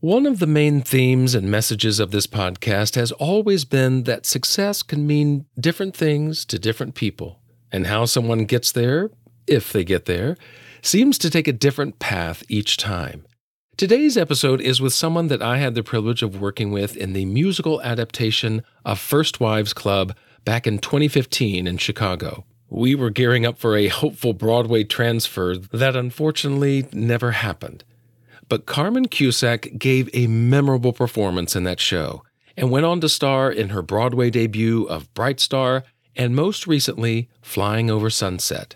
One of the main themes and messages of this podcast has always been that success can mean different things to different people, and how someone gets there, if they get there, seems to take a different path each time. Today's episode is with someone that I had the privilege of working with in the musical adaptation of First Wives Club back in 2015 in Chicago. We were gearing up for a hopeful Broadway transfer that unfortunately never happened. But Carmen Cusack gave a memorable performance in that show and went on to star in her Broadway debut of Bright Star and most recently, Flying Over Sunset.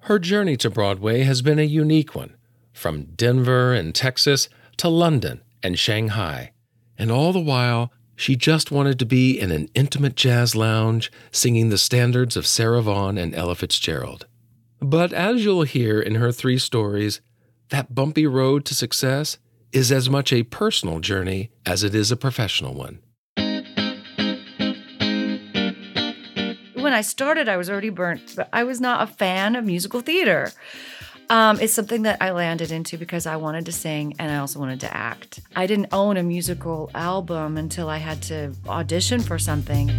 Her journey to Broadway has been a unique one, from Denver and Texas to London and Shanghai. And all the while, she just wanted to be in an intimate jazz lounge singing the standards of Sarah Vaughan and Ella Fitzgerald. But as you'll hear in her three stories, that bumpy road to success is as much a personal journey as it is a professional one. When I started, I was already burnt, but I was not a fan of musical theater. Um, it's something that I landed into because I wanted to sing and I also wanted to act. I didn't own a musical album until I had to audition for something.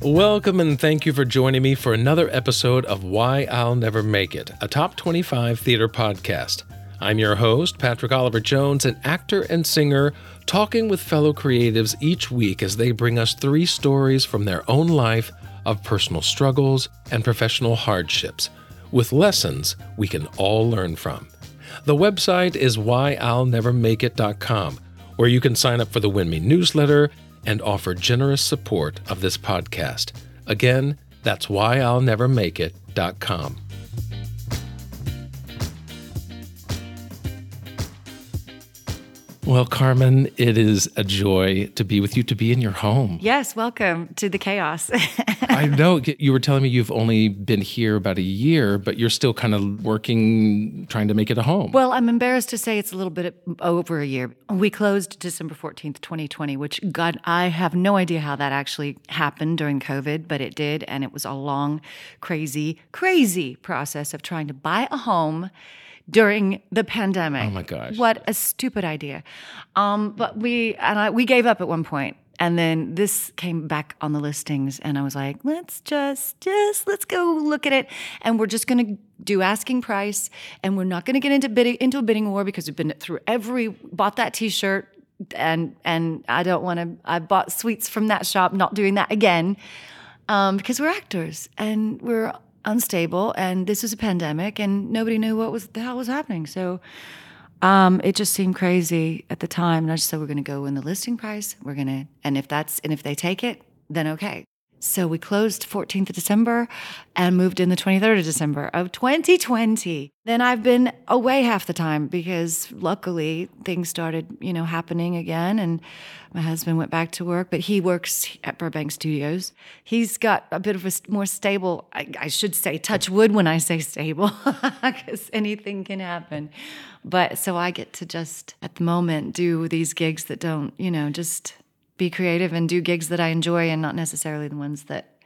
Welcome and thank you for joining me for another episode of Why I'll Never Make It, a top 25 theater podcast. I'm your host, Patrick Oliver Jones, an actor and singer, talking with fellow creatives each week as they bring us three stories from their own life of personal struggles and professional hardships, with lessons we can all learn from. The website is whyillnevermakeit.com, where you can sign up for the Win Me newsletter and offer generous support of this podcast. Again, that's why I'll never make whyillnevermakeit.com. Well, Carmen, it is a joy to be with you, to be in your home. Yes, welcome to the chaos. I know you were telling me you've only been here about a year, but you're still kind of working, trying to make it a home. Well, I'm embarrassed to say it's a little bit over a year. We closed December 14th, 2020, which, God, I have no idea how that actually happened during COVID, but it did. And it was a long, crazy, crazy process of trying to buy a home during the pandemic. Oh my gosh. What a stupid idea. Um, but we and I we gave up at one. And then this came back on the listings and I was like, let's just just let's go look at it and we're just going to do asking price and we're not going to get into bidding into a bidding war because we've been through every bought that t-shirt and and I don't want to I bought sweets from that shop not doing that again. Um, because we're actors and we're unstable and this was a pandemic and nobody knew what was the hell was happening. So um, it just seemed crazy at the time. And I just said, we're going to go in the listing price. We're going to, and if that's, and if they take it, then okay. So we closed 14th of December and moved in the 23rd of December of 2020. Then I've been away half the time because luckily things started, you know, happening again and my husband went back to work, but he works at Burbank Studios. He's got a bit of a more stable, I, I should say touch wood when I say stable because anything can happen. But so I get to just at the moment do these gigs that don't, you know, just be creative and do gigs that I enjoy and not necessarily the ones that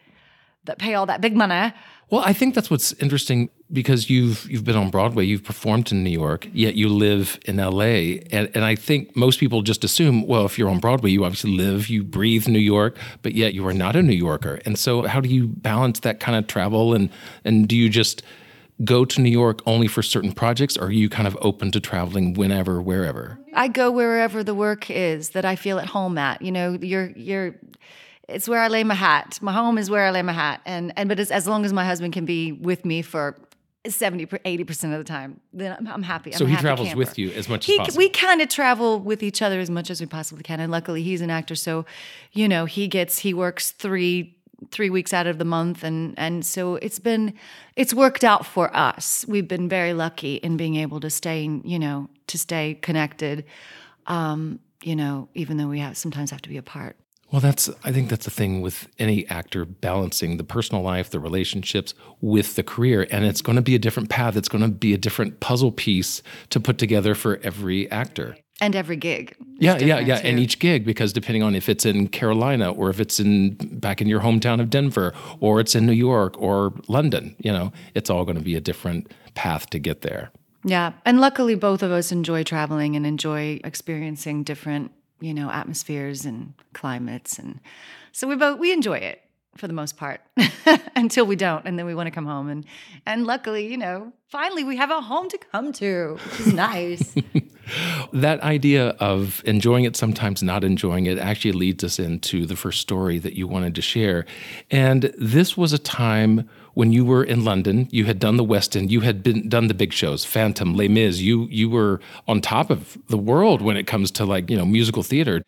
that pay all that big money. Well, I think that's what's interesting because you've you've been on Broadway, you've performed in New York, yet you live in LA. And and I think most people just assume, well, if you're on Broadway, you obviously live, you breathe New York, but yet you are not a New Yorker. And so how do you balance that kind of travel and and do you just go to New York only for certain projects, or are you kind of open to traveling whenever, wherever? I go wherever the work is that I feel at home at. You know, you're you're it's where I lay my hat. My home is where I lay my hat. And and but as, as long as my husband can be with me for 70 80% of the time then i'm, I'm happy so I'm he happy travels camper. with you as much he, as possible we kind of travel with each other as much as we possibly can and luckily he's an actor so you know he gets he works three three weeks out of the month and and so it's been it's worked out for us we've been very lucky in being able to stay you know to stay connected um you know even though we have sometimes have to be apart well, that's, I think that's the thing with any actor balancing the personal life, the relationships with the career. And it's going to be a different path. It's going to be a different puzzle piece to put together for every actor. And every gig. Yeah, yeah, yeah. And each gig, because depending on if it's in Carolina or if it's in back in your hometown of Denver or it's in New York or London, you know, it's all going to be a different path to get there. Yeah. And luckily, both of us enjoy traveling and enjoy experiencing different, you know, atmospheres and climates. And so we both, we enjoy it for the most part until we don't. And then we want to come home. And, and luckily, you know, finally we have a home to come to, which is nice. That idea of enjoying it, sometimes not enjoying it, actually leads us into the first story that you wanted to share. And this was a time when you were in London. You had done the West End. You had been done the big shows, Phantom, Les Mis. You you were on top of the world when it comes to like you know musical theater,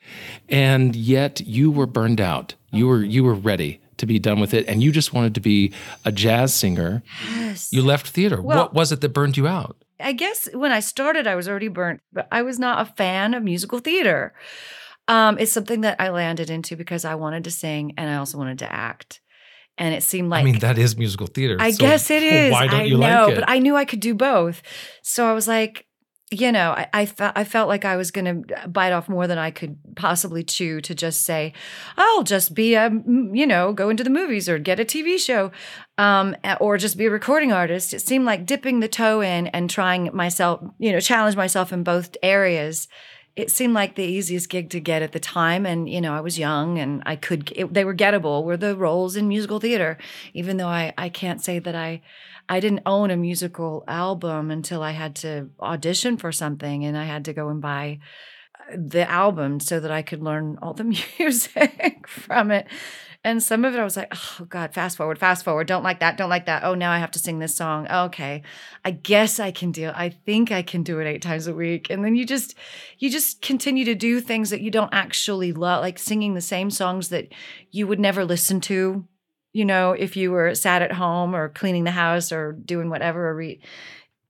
and yet you were burned out. You were you were ready to be done with it, and you just wanted to be a jazz singer. yes. You left theater. Well- what was it that burned you out? I guess when I started, I was already burnt, but I was not a fan of musical theater. Um, it's something that I landed into because I wanted to sing and I also wanted to act. And it seemed like I mean, that is musical theater. I so guess it is. Why don't I you know, like it? but I knew I could do both. So I was like, you know, I I, fe- I felt like I was going to bite off more than I could possibly chew to just say, I'll just be a, you know, go into the movies or get a TV show, um, or just be a recording artist. It seemed like dipping the toe in and trying myself, you know, challenge myself in both areas. It seemed like the easiest gig to get at the time, and you know, I was young and I could. It, they were gettable. Were the roles in musical theater, even though I I can't say that I I didn't own a musical album until I had to audition for something and I had to go and buy uh, the album so that I could learn all the music from it. And some of it I was like, oh God, fast forward, fast forward. Don't like that, don't like that. Oh, now I have to sing this song. Okay. I guess I can do I think I can do it eight times a week. And then you just you just continue to do things that you don't actually love, like singing the same songs that you would never listen to you know, if you were sat at home or cleaning the house or doing whatever, or re-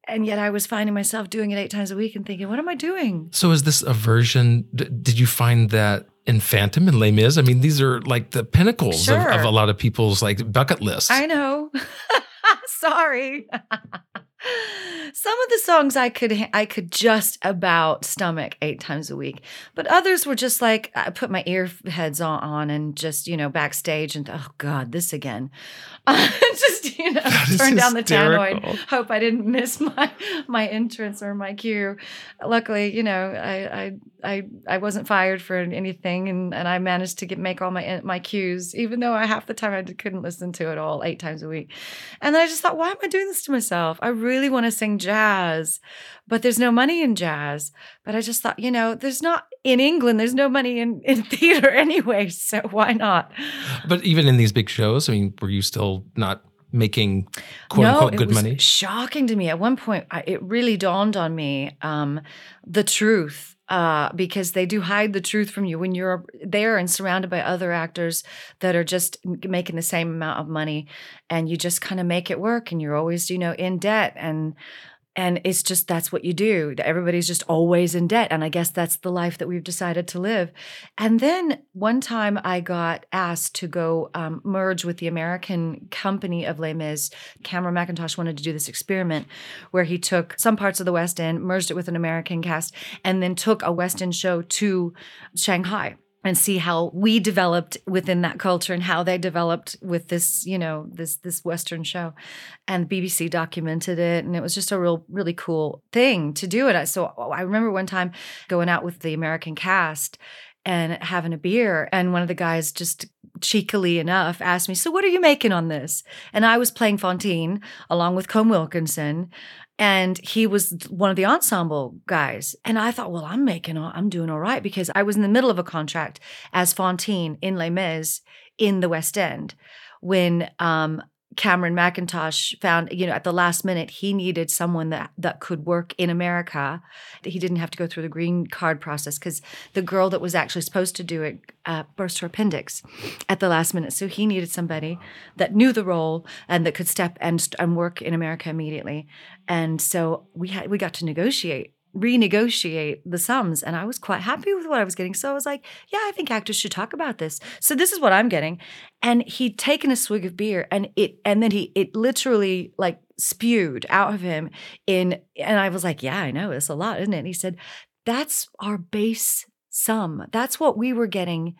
and yet I was finding myself doing it eight times a week and thinking, what am I doing? So is this a version? D- did you find that in Phantom and Les Mis? I mean, these are like the pinnacles of, Sure. of a lot of people's like bucket lists. I know. Sorry. Some of the songs I could I could just about stomach eight times a week, but others were just like I put my ear heads on, on and just you know backstage and oh god this again, just you know turn down the tannoy. Hope I didn't miss my my entrance or my cue. Luckily, you know I I I, I wasn't fired for anything, and, and I managed to get make all my my cues, even though I half the time I couldn't listen to it all eight times a week. And I just thought, why am I doing this to myself? I really want to sing jazz, but there's no money in jazz. But I just thought, you know, there's not in England, there's no money in, in theater anyway, so why not? But even in these big shows, I mean, were you still not making quote unquote it good was money? Shocking to me. At one point, I, it really dawned on me um, the truth. Uh, because they do hide the truth from you when you're there and surrounded by other actors that are just making the same amount of money, and you just kind of make it work, and you're always, you know, in debt, and and it's just that's what you do. Everybody's just always in debt, and I guess that's the life that we've decided to live. And then one time I got asked to go um, merge with the American company of Les Mis. Cameron Mackintosh wanted to do this experiment where he took some parts of the West End, merged it with an American cast, and then took a West End show to Shanghai and see how we developed within that culture and how they developed with this, you know, this this Western show. And BBC documented it, and it was just a real, really cool thing to do it. So oh, I remember one time going out with the American cast and having a beer, and one of the guys just cheekily enough asked me, "So what are you making on this?" And I was playing Fantine along with Colm Wilkinson, and he was one of the ensemble guys. And I thought, well, I'm making, all, I'm doing all right because I was in the middle of a contract as Fantine in Les Mis in the West End when um, Cameron Mackintosh found, you know, at the last minute, he needed someone that that could work in America. He didn't have to go through the green card process because the girl that was actually supposed to do it uh, burst her appendix at the last minute. So he needed somebody that knew the role and that could step and and work in America immediately. And so we had we got to negotiate renegotiate the sums and I was quite happy with what I was getting. So I was like, yeah, I think actors should talk about this. So this is what I'm getting. And he'd taken a swig of beer and it and then he it literally like spewed out of him in and I was like, yeah, I know, it's a lot, isn't it? And he said, that's our base sum. That's what we were getting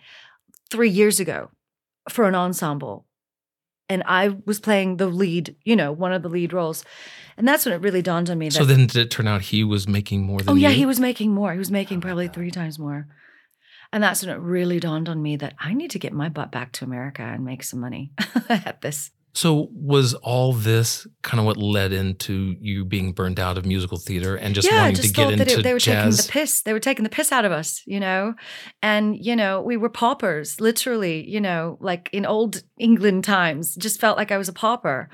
three years ago for an ensemble. And I was playing the lead, you know, one of the lead roles. And that's when it really dawned on me that. So then did it turn out he was making more than Oh, yeah, you? he was making more. He was oh making probably three times more. And that's when it really dawned on me that I need to get my butt back to America and make some money at this. So was all this kind of what led into you being burned out of musical theater and just yeah, wanting just to get into it, they were jazz? taking the piss. They were taking the piss out of us, you know. And you know, we were paupers, literally. You know, like in old England times. Just felt like I was a pauper,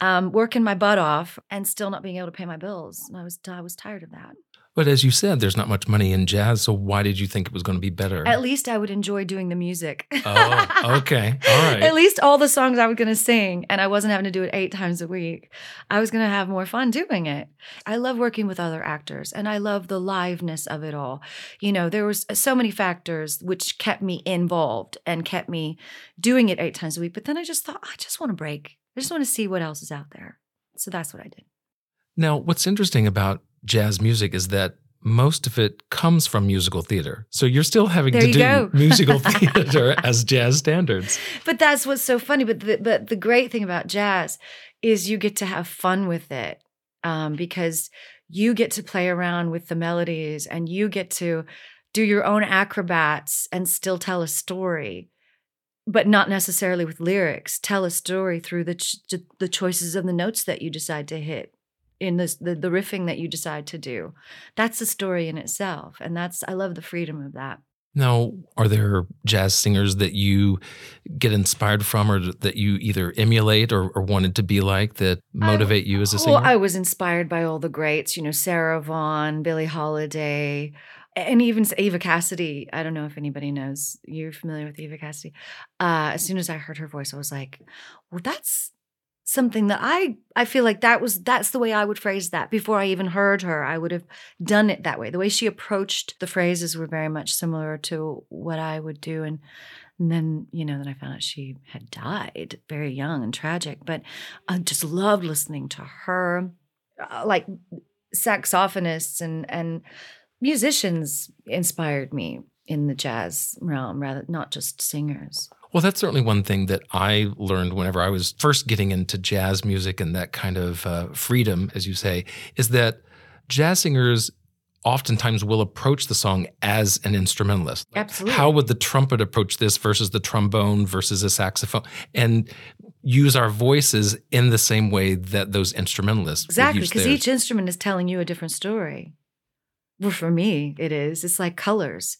um, working my butt off and still not being able to pay my bills. And I was I was tired of that. But as you said, there's not much money in jazz. So why did you think it was going to be better? At least I would enjoy doing the music. oh, okay. All right. At least all the songs I was going to sing, and I wasn't having to do it eight times a week. I was going to have more fun doing it. I love working with other actors, and I love the liveness of it all. You know, there was uh, so many factors which kept me involved and kept me doing it eight times a week. But then I just thought, I just want to break. I just want to see what else is out there. So that's what I did. Now, what's interesting about jazz music is that most of it comes from musical theater. So you're still having There to do musical theater as jazz standards. But that's what's so funny. But the, but the great thing about jazz is you get to have fun with it um, because you get to play around with the melodies and you get to do your own acrobats and still tell a story, but not necessarily with lyrics. Tell a story through the ch- the choices of the notes that you decide to hit in this, the the riffing that you decide to do. That's a story in itself, and that's I love the freedom of that. Now, are there jazz singers that you get inspired from or that you either emulate or, or wanted to be like that motivate you as a singer? Well, I was inspired by all the greats, you know, Sarah Vaughan, Billie Holiday, and even Eva Cassidy. I don't know if anybody knows. You're familiar with Eva Cassidy. Uh, as soon as I heard her voice, I was like, well, that's something that I I feel like that was that's the way I would phrase that before I even heard her I would have done it that way the way she approached the phrases were very much similar to what I would do and and then, you know, then I found out she had died very young and tragic. But I just loved listening to her. Uh, like saxophonists and and musicians inspired me in the jazz realm, rather not just singers. Well, that's certainly one thing that I learned whenever I was first getting into jazz music and that kind of uh, freedom, as you say, is that jazz singers oftentimes will approach the song as an instrumentalist. Absolutely. How would the trumpet approach this versus the trombone versus a saxophone? And use our voices in the same way that those instrumentalists Exactly, because each instrument is telling you a different story. Well, for me, it is. It's like colors.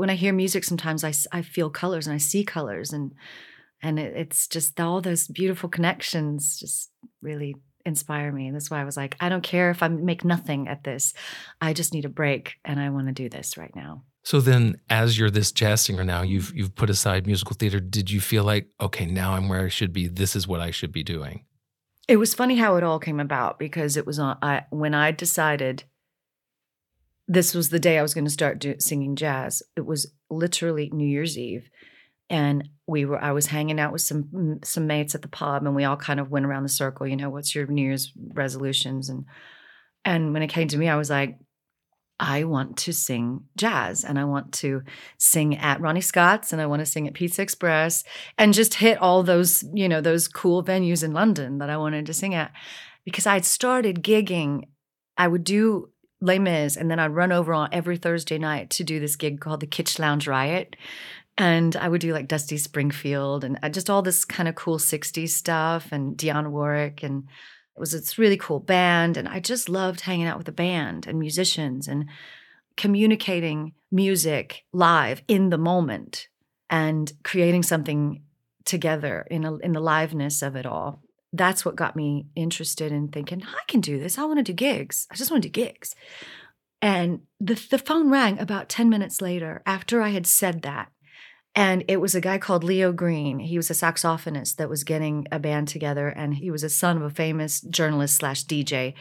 When I hear music, sometimes I, I feel colors and I see colors, and and it, it's just all those beautiful connections just really inspire me. That's why I was like, I don't care if I make nothing at this. I just need a break, and I want to do this right now. So then, as you're this jazz singer now, you've you've put aside musical theater. Did you feel like, okay, now I'm where I should be. This is what I should be doing. It was funny how it all came about because it was on I when I decided this was the day I was going to start do, singing jazz. It was literally New Year's Eve, and we were I was hanging out with some some mates at the pub, and we all kind of went around the circle. You know, what's your New Year's resolutions? And and when it came to me, I was like, I want to sing jazz, and I want to sing at Ronnie Scott's, and I want to sing at Pizza Express, and just hit all those you know those cool venues in London that I wanted to sing at, because I'd started gigging. I would do Les Mis, and then I'd run over on every Thursday night to do this gig called the Kitsch Lounge Riot. And I would do like Dusty Springfield and uh, just all this kind of cool 60s stuff and Dionne Warwick. And it was this really cool band. And I just loved hanging out with the band and musicians and communicating music live in the moment and creating something together in, a, in the liveness of it all that's what got me interested in thinking I can do this. I want to do gigs. I just want to do gigs. And the the phone rang about 10 minutes later after I had said that. And it was a guy called Leo Green. He was a saxophonist that was getting a band together, and he was a son of a famous journalist slash DJ.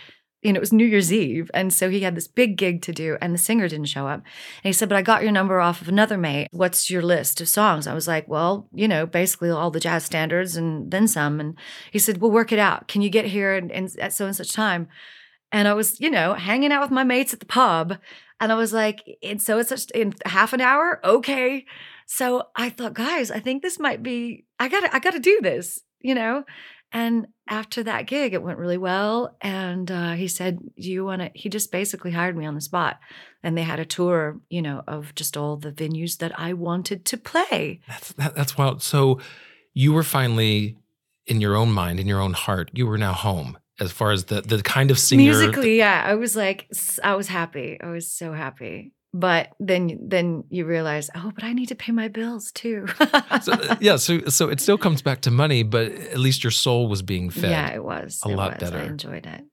And it was New Year's Eve. And so he had this big gig to do, and the singer didn't show up. And he said, But I got your number off of another mate. What's your list of songs? I was like, Well, you know, basically all the jazz standards and then some. And he said, We'll work it out. Can you get here and, and at so and such time? And I was, you know, hanging out with my mates at the pub. And I was like, and so it's just in half an hour? Okay. So I thought, guys, I think this might be, I gotta, I gotta do this, you know? And after that gig, it went really well. And uh, he said, Do you want to? He just basically hired me on the spot. And they had a tour, you know, of just all the venues that I wanted to play. That's, that, that's wild. So you were finally, in your own mind, in your own heart, you were now home as far as the, the kind of singer. Musically, yeah. I was like, I was happy. I was so happy but then then you realize oh but i need to pay my bills too. So, uh, yeah so so it still comes back to money but at least your soul was being fed yeah it was a it lot was. better. i enjoyed it.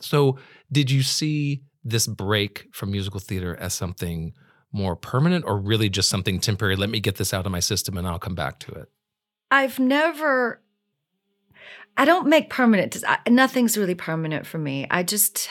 So did you see this break from musical theater as something more permanent or really just something temporary? Let me get this out of my system and i'll come back to it. I've never i don't make permanent nothing's really permanent for me. I just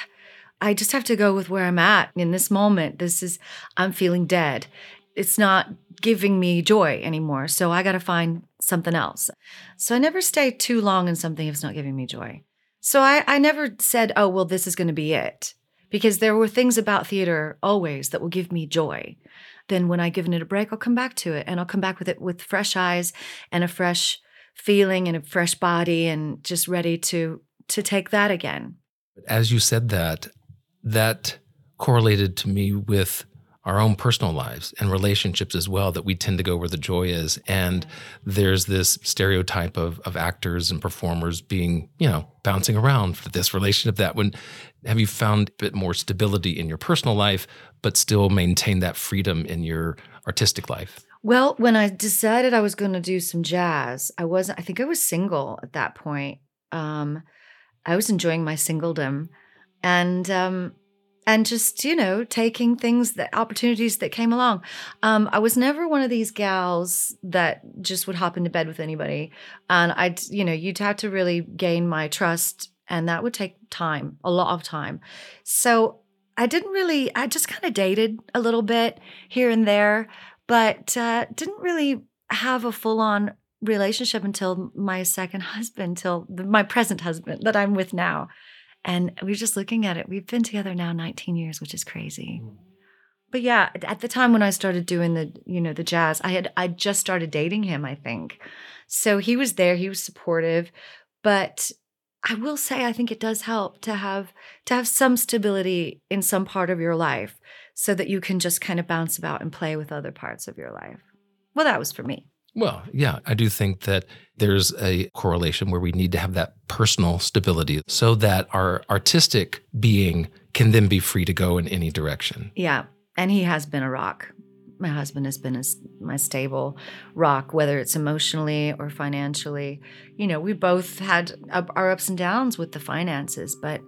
I just have to go with where I'm at in this moment. This is, I'm feeling dead. It's not giving me joy anymore. So I got to find something else. So I never stay too long in something if it's not giving me joy. So I, I never said, oh, well, this is going to be it. Because there were things about theater always that will give me joy. Then when I've given it a break, I'll come back to it and I'll come back with it with fresh eyes and a fresh feeling and a fresh body and just ready to to take that again. As you said that, that correlated to me with our own personal lives and relationships as well that we tend to go where the joy is. And there's this stereotype of of actors and performers being you know bouncing around for this relationship that when have you found a bit more stability in your personal life but still maintain that freedom in your artistic life? Well when i decided i was going to do some jazz i wasn't i think i was single at that point. Um i was enjoying my singledom and um, and just you know taking things that opportunities that came along. Um, i was never one of these gals that just would hop into bed with anybody. And i'd you know you'd have to really gain my trust and that would take time a lot of time. So i didn't really i just kind of dated a little bit here and there but uh, didn't really have a full-on relationship until my second husband till my present husband that i'm with now and we are just looking at it. We've been together now 19 years, which is crazy. Mm. But yeah, at the time when I started doing the, you know, the jazz, I had I just started dating him, I think. So he was there, he was supportive, but I will say I think it does help to have to have some stability in some part of your life so that you can just kind of bounce about and play with other parts of your life. Well, that was for me. Well, yeah, I do think that there's a correlation where we need to have that personal stability so that our artistic being can then be free to go in any direction. Yeah. And he has been a rock. My husband has been a, my stable rock, whether it's emotionally or financially. You know, we both had our ups and downs with the finances, but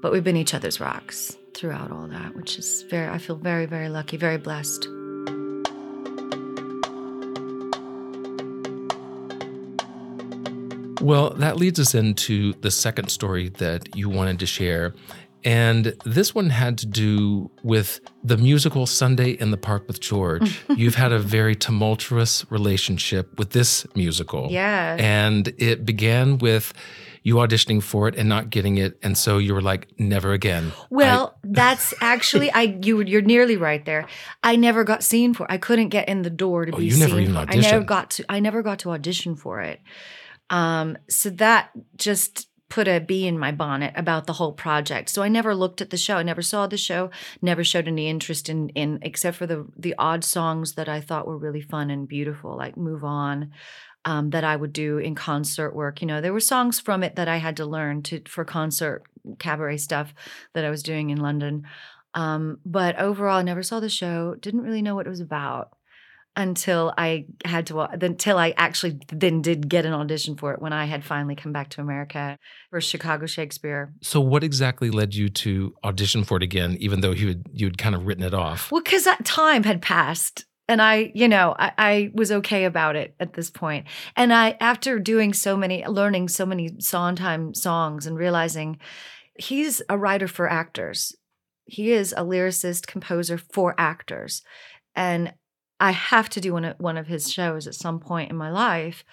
but we've been each other's rocks throughout all that, which is very I feel very very lucky, very blessed. Well, that leads us into the second story that you wanted to share. And this one had to do with the musical Sunday in the Park with George. You've had a very tumultuous relationship with this musical. Yeah. And it began with you auditioning for it and not getting it and so you were like never again well I, that's actually i you you're nearly right there i never got seen for i couldn't get in the door to oh, be you seen never even auditioned. i never got to i never got to audition for it um, so that just put a bee in my bonnet about the whole project. So I never looked at the show. I never saw the show. Never showed any interest in in except for the the odd songs that I thought were really fun and beautiful, like "Move On." Um, that I would do in concert work. You know, there were songs from it that I had to learn to for concert cabaret stuff that I was doing in London. Um, but overall, I never saw the show. Didn't really know what it was about until I had to uh, until I actually then did get an audition for it when I had finally come back to America for Chicago Shakespeare. So what exactly led you to audition for it again, even though you had you had kind of written it off? Well, because that time had passed. And I, you know, I, I was okay about it at this point. And I, after doing so many, learning so many Sondheim songs and realizing he's a writer for actors. He is a lyricist, composer for actors. And I have to do one of, one of his shows at some point in my life.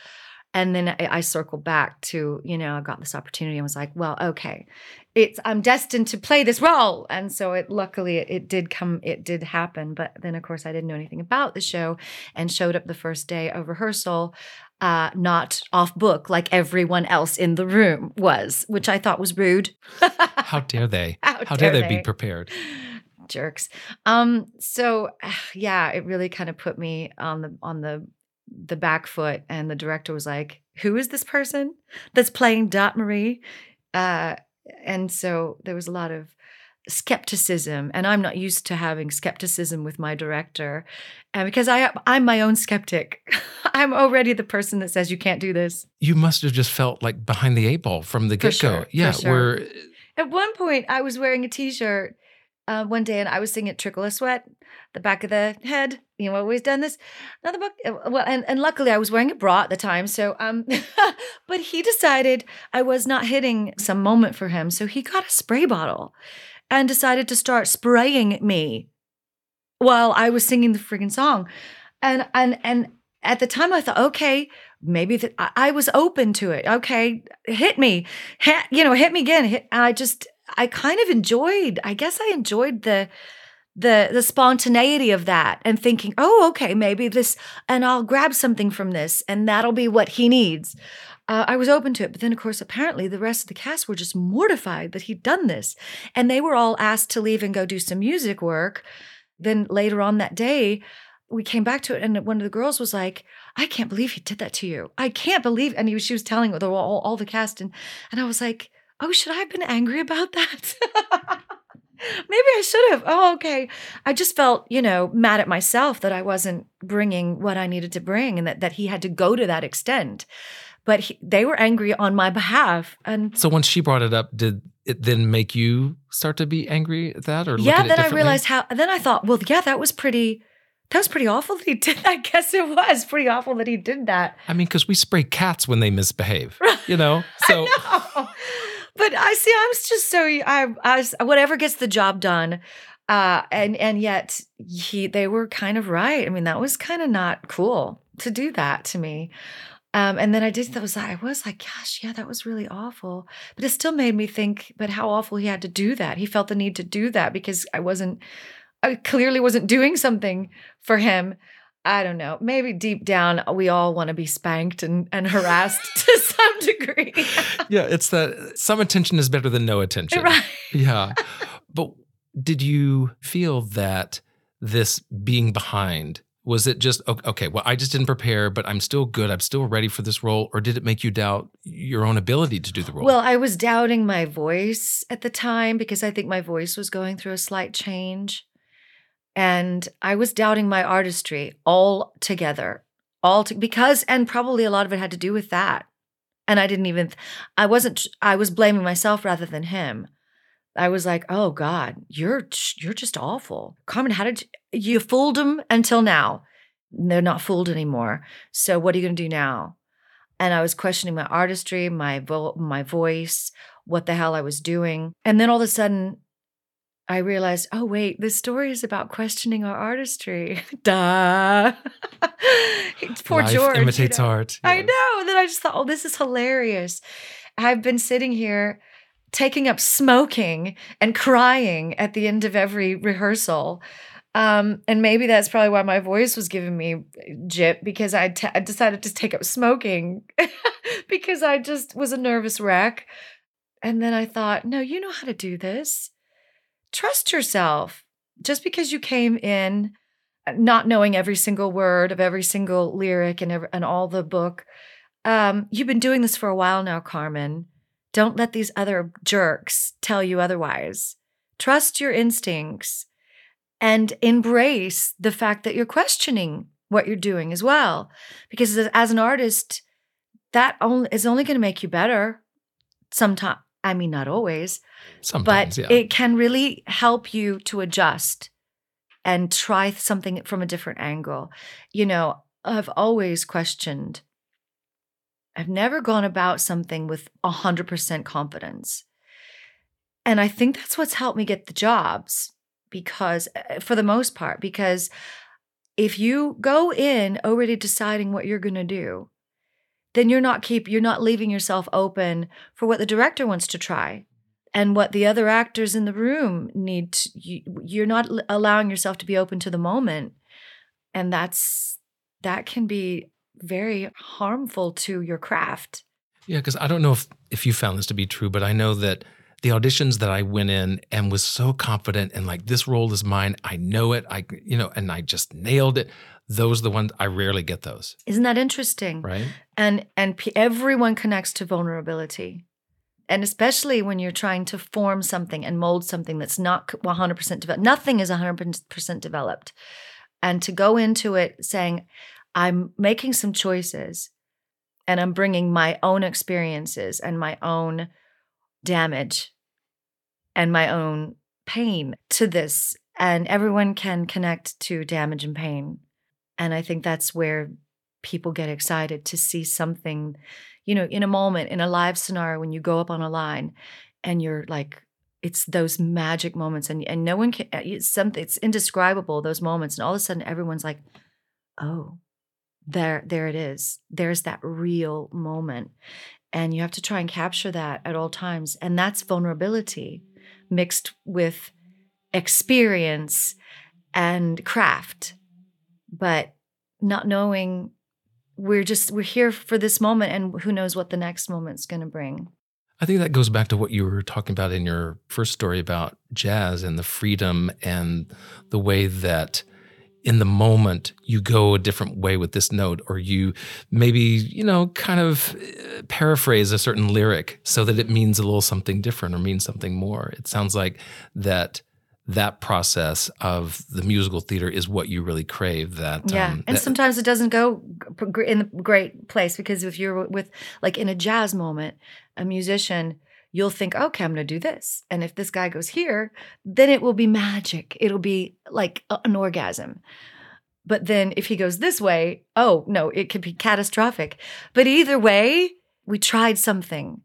And then I, I circled back to, you know, I got this opportunity and was like, well, okay, it's I'm destined to play this role. And so it luckily it, it did come, it did happen. But then of course I didn't know anything about the show and showed up the first day of rehearsal uh, not off book like everyone else in the room was, which I thought was rude. How dare they? How How dare dare they? be prepared? Jerks. Um, so yeah, it really kind of put me on the on the the back foot, and the director was like, "Who is this person that's playing Dot Marie?" Uh, and so there was a lot of skepticism and i'm not used to having skepticism with my director and because i i'm my own skeptic i'm already the person that says you can't do this You must have just felt like behind the eight ball from the get go. sure, yeah, sure. where at one point i was wearing a t-shirt uh, one day and i was singing trickle a sweat the back of the head you know always done this another book uh, well and, and luckily i was wearing a bra at the time so um but he decided i was not hitting some moment for him so he got a spray bottle and decided to start spraying me while I was singing the freaking song. And and and at the time I thought, okay, maybe that I, I was open to it. Okay, hit me, hit, you know, hit me again. Hit, I just I kind of enjoyed. I guess I enjoyed the the the spontaneity of that and thinking, oh, okay, maybe this, and I'll grab something from this, and that'll be what he needs. Uh, I was open to it, but then of course, apparently, the rest of the cast were just mortified that he'd done this, and they were all asked to leave and go do some music work. Then later on that day, we came back to it, and one of the girls was like, "I can't believe he did that to you. I can't believe." And he she was telling the, all, all the cast, and and I was like, "Oh, should I have been angry about that?" Maybe I should have. Oh, okay. I just felt, you know, mad at myself that I wasn't bringing what I needed to bring, and that that he had to go to that extent. But he, they were angry on my behalf, and so once she brought it up, did it then make you start to be angry at that or yeah then i realized how then i thought well yeah that was pretty that was pretty awful that he did i guess it was pretty awful that he did that I mean, because we spray cats when they misbehave, you know. So no. But i see i'm just so i i whatever gets the job done uh and and yet he they were kind of right i mean that was kind of not cool to do that to me um, and then I did. Was I was like, gosh, yeah, that was really awful. But it still made me think. But how awful he had to do that. He felt the need to do that because I wasn't. I clearly wasn't doing something for him. I don't know. Maybe deep down, uh, we all want to be spanked and, and harassed to some degree. yeah, it's that some attention is better than no attention. right. Yeah. but did you feel that this being behind was it just okay well i just didn't prepare but i'm still good i'm still ready for this role or did it make you doubt your own ability to do the role Well, I was doubting my voice at the time because I think my voice was going through a slight change. And I was doubting my artistry altogether. All to, because and probably a lot of it had to do with that. And I didn't even I wasn't I was blaming myself rather than him. I was like, "Oh god, you're you're just awful." Carmen, how did you, you fooled them until now? They're not fooled anymore. So what are you going to do now? and I was questioning my artistry, my vo- my voice, what the hell I was doing. And then all of a sudden I realized, oh wait, this story is about questioning our artistry. Duh. Poor Life George. you imitates know. art I know. And then I just thought, oh, this is hilarious. I've been sitting here taking up smoking and crying at the end of every rehearsal. Um, and maybe that's probably why my voice was giving me jip because I t- I decided to take up smoking because I just was a nervous wreck. And then I thought, no, you know how to do this. Trust yourself. Just because you came in uh, not knowing every single word of every single lyric and every, and all the book, um, you've been doing this for a while now, Carmen. Don't let these other jerks tell you otherwise. Trust your instincts and embrace the fact that you're questioning what you're doing as well. Because as- an artist, that only is only going to make you better. Sometimes, I mean, not always, sometimes but yeah it can really help you to adjust and try something from a different angle. You know, I've always questioned. I've never gone about something with 100% confidence. And I think that's what's helped me get the jobs because, uh, for the most part, because if you go in already deciding what you're going to do, then you're not keep you're not leaving yourself open for what the director wants to try and what the other actors in the room need to, you, you're not allowing yourself to be open to the moment and that's that can be very harmful to your craft yeah because i don't know if if you found this to be true but i know that the auditions that I went in and was so confident and like this role is mine. I know it. I you know, and I just nailed it. Those are the ones I rarely get those. Isn't that interesting? Right. And and p- everyone connects to vulnerability. And especially when you're trying to form something and mold something that's not 100% developed. Nothing is 100% developed. And to go into it saying, I'm making some choices and I'm bringing my own experiences and my own damage and my own pain to this. And everyone can connect to damage and pain. And I think that's where people get excited to see something, you know, in a moment, in a live scenario, when you go up on a line and you're like, it's those magic moments and, and no one can uh, it's something it's indescribable those moments and all of a sudden everyone's like oh there there it is. There's that real moment. And you have to try and capture that at all times and that's vulnerability mixed with experience and craft but not knowing we're just we're here for this moment and who knows what the next moment's going to bring. I think that goes back to what you were talking about in your first story about jazz and the freedom and the way that in the moment you go a different way with this note or you maybe you know kind of uh, paraphrase a certain lyric so that it means a little something different or means something more. It sounds like that that process of the musical theater is what you really crave that yeah um, and that, sometimes it doesn't go in the great place because if you're with like in a jazz moment a musician you'll think, okay, I'm going to do this. And if this guy goes here, then it will be magic. It'll be like an orgasm. But then if he goes this way, oh, no, it could be catastrophic. But either way, we tried something.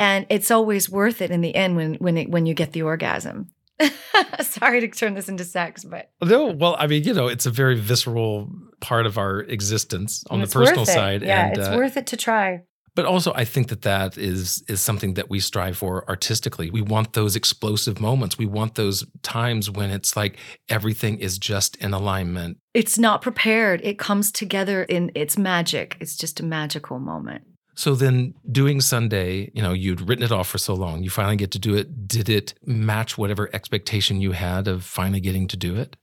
And it's always worth it in the end when when it, when you get the orgasm. Sorry to turn this into sex, but no. Well, I mean, you know, it's a very visceral part of our existence on the personal side. Yeah, and, it's uh, worth it to try. But also, I think that that is is something that we strive for artistically. We want those explosive moments. We want those times when it's like everything is just in alignment. It's not prepared. It comes together in its magic. It's just a magical moment. So then doing Sunday, you know, you'd written it off for so long. You finally get to do it. Did it match whatever expectation you had of finally getting to do it?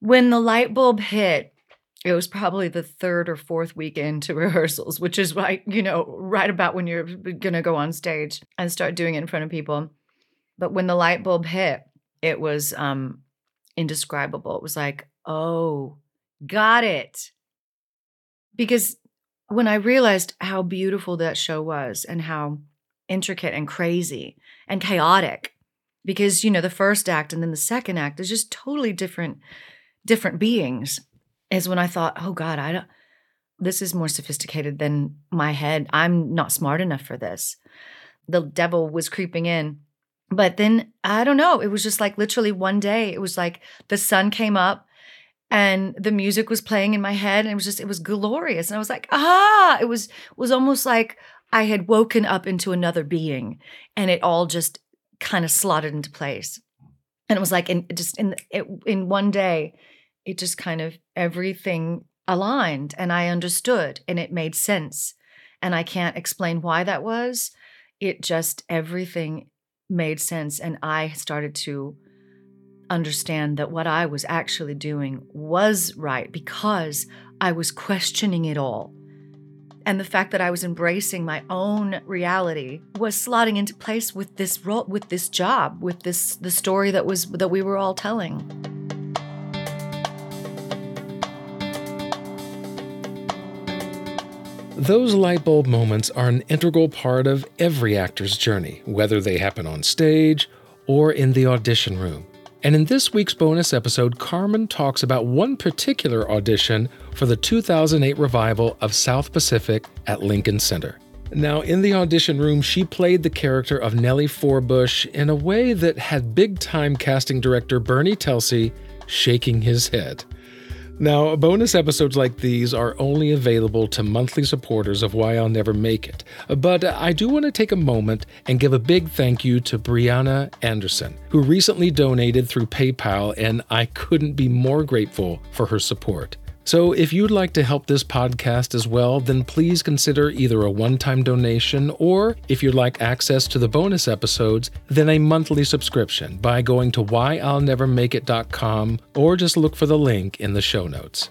When the light bulb hit, it was probably the third or fourth week into rehearsals, which is like, you know, right about when you're going to go on stage and start doing it in front of people. But when the light bulb hit, it was um indescribable. It was like, "Oh, got it." Because when I realized how beautiful that show was and how intricate and crazy and chaotic because you know the first act and then the second act is just totally different different beings is when I thought, oh God, I don't, this is more sophisticated than my head. I'm not smart enough for this. The devil was creeping in. But then I don't know. It was just like literally one day, it was like the sun came up and the music was playing in my head and it was just it was glorious and i was like ah it was was almost like i had woken up into another being and it all just kind of slotted into place and it was like in just in it, in one day it just kind of everything aligned and I understood and it made sense. And I can't explain why that was. It just everything made sense. And I started to understand that what I was actually doing was right because I was questioning it all. And the fact that I was embracing my own reality was slotting into place with this role, with this job, with this the story that was that we were all telling. Those light bulb moments are an integral part of every actor's journey, whether they happen on stage or in the audition room. And in this week's bonus episode, Carmen talks about one particular audition for the 2008 revival of South Pacific at Lincoln Center. Now, in the audition room, she played the character of Nellie Forbush in a way that had big time casting director Bernie Telsey shaking his head. Now, bonus episodes like these are only available to monthly supporters of Why I'll Never Make It. But I do want to take a moment and give a big thank you to Brianna Anderson, who recently donated through PayPal, and I couldn't be more grateful for her support. So, if you'd like to help this podcast as well, then please consider either a one time donation or, if you'd like access to the bonus episodes, then a monthly subscription by going to whyillnevermakeit.com or just look for the link in the show notes.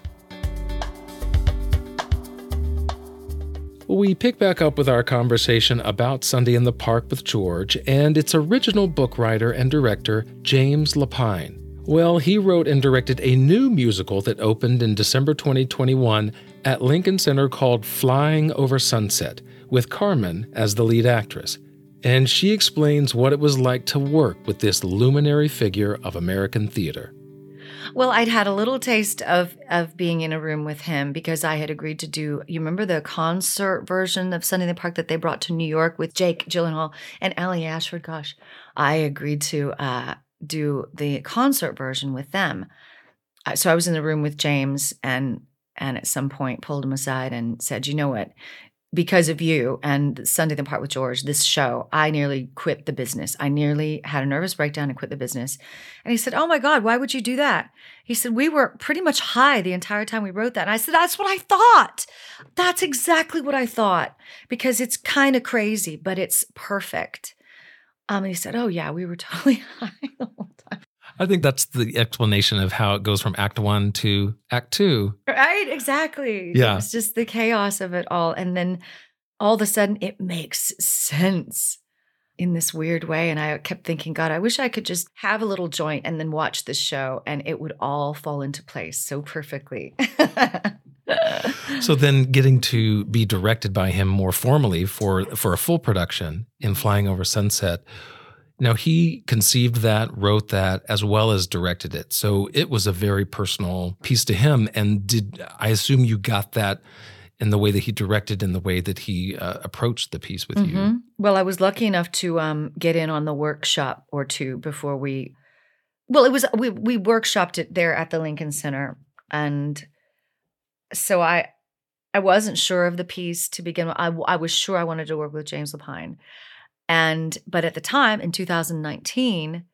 We pick back up with our conversation about Sunday in the Park with George and its original book writer and director, James Lapine. Well, he wrote and directed a new musical that opened in December 2021 at Lincoln Center called Flying Over Sunset, with Carmen as the lead actress. And she explains what it was like to work with this luminary figure of American theater. Well, I'd had a little taste of of being in a room with him because I had agreed to do. You remember the concert version of Sunday in the Park that they brought to New York with Jake Gyllenhaal and Annaleigh Ashford. Gosh, I agreed to uh, do the concert version with them. So I was in the room with James and and at some point pulled him aside and said, "You know what? Because of you and Sunday the Park with George, this show, I nearly quit the business. I nearly had a nervous breakdown and quit the business." And he said, "Oh my God, why would you do that?" He said, "We were pretty much high the entire time we wrote that." And I said, "That's what I thought. That's exactly what I thought because it's kind of crazy, but it's perfect." Um, and he said, "Oh yeah, we were totally high the whole time." I think that's the explanation of how it goes from Act One to Act Two. Right? Exactly. Yeah. It's just the chaos of it all, and then all of a sudden it makes sense in this weird way. And I kept thinking, God, I wish I could just have a little joint and then watch this show, and it would all fall into place so perfectly. so then getting to be directed by him more formally for for a full production in Flying Over Sunset. Now he conceived that, wrote that, as well as directed it. So it was a very personal piece to him. And did I assume you got that in the way that he directed, in the way that he uh, approached the piece with Mhm. you? Well, I was lucky enough to um, get in on the workshop or two before we. Well, it was we we workshopped it there at the Lincoln Center, and so I I wasn't sure of the piece to begin with. I, I was sure I wanted to work with James Lapine, and but at the time in 2019,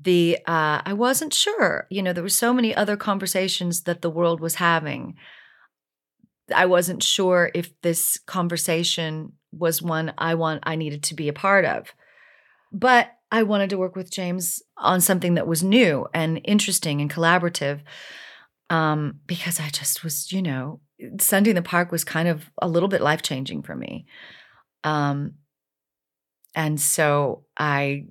the uh, I wasn't sure. You know, there were so many other conversations that the world was having. I wasn't sure if this conversation was one I want I needed to be a part of. But I wanted to work with James on something that was new and interesting and collaborative. Um, because I just was, you know, Sunday in the Park was kind of a little bit life changing for me. Um, and so I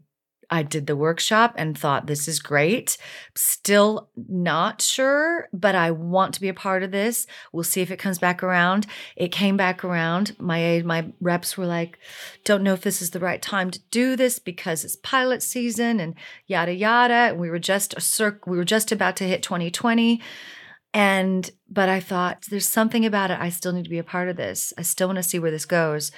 I did the workshop and thought this is great. Still not sure, but I want to be a part of this. We'll see if it comes back around. It came back around. My my reps were like, "Don't know if this is the right time to do this because it's pilot season and yada yada." And we were just a circ- we were just about to hit 2020. And but I thought there's something about it. I still need to be a part of this. I still want to see where this goes.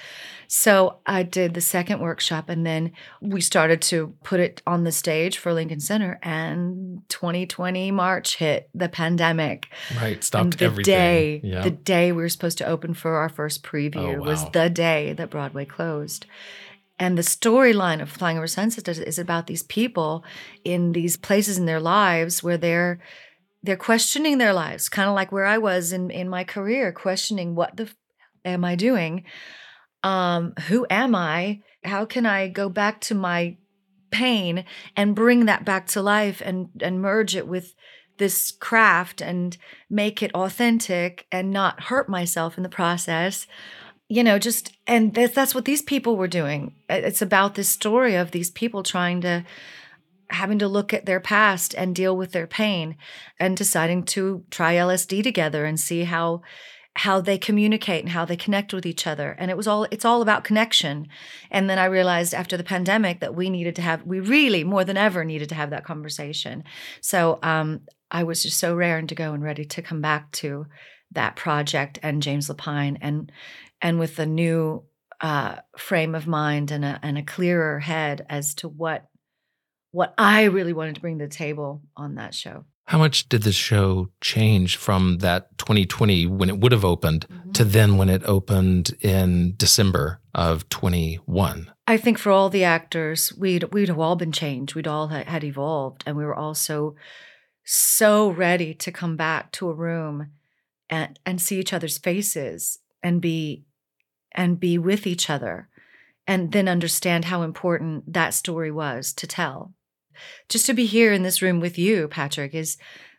So I did the second workshop and then we started to put it on the stage for Lincoln Center. And 2020 March hit the pandemic. Right. And Stopped the everything. day, yeah. the day we were supposed to open for our first preview Oh, was the day that Broadway closed. And the storyline of Flying Over Sunset is about these people in these places in their lives where they're they're questioning their lives, kind of like where I was in in my career, questioning what the f- am I doing? Um, who am I? How can I go back to my pain and bring that back to life and and merge it with this craft and make it authentic and not hurt myself in the process you know just and that's, that's what these people were doing it's about this story of these people trying to having to look at their past and deal with their pain and deciding to try LSD together and see how how they communicate and how they connect with each other. And it was all it's all about connection. And then i realized after the pandemic that we needed to have we really more than ever needed to have that conversation. So um i was just so raring to go and ready to come back to that project and james lapine and and with a new uh frame of mind and a and a clearer head as to what what i really wanted to bring to the table on that show How much did the show change from that 2020 when it would have opened mm-hmm. to then when it opened in December of 21? I think for all the actors, we'd we'd have all been changed. We'd all had evolved, and we were all so so ready to come back to a room and and see each other's faces and be and be with each other and then understand how important that story was to tell just to be here in this room with you, Patrick, is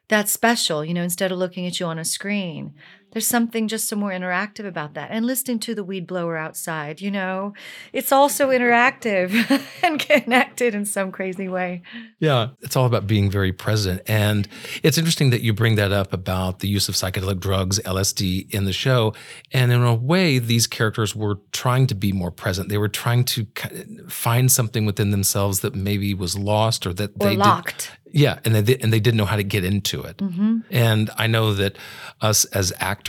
that's special. You know, instead of looking at you on a screen, there's something just so more interactive about that. And listening to the weed blower outside, you know, it's also interactive and connected in some crazy way. Yeah, it's all about being very present. And it's interesting that you bring that up about the use of psychedelic drugs, LSD, in the show. And in a way, these characters were trying to be more present. They were trying to find something within themselves that maybe was lost or that or they locked. Did, yeah, and they and they didn't know how to get into it. Mm-hmm. And I know that us as actors,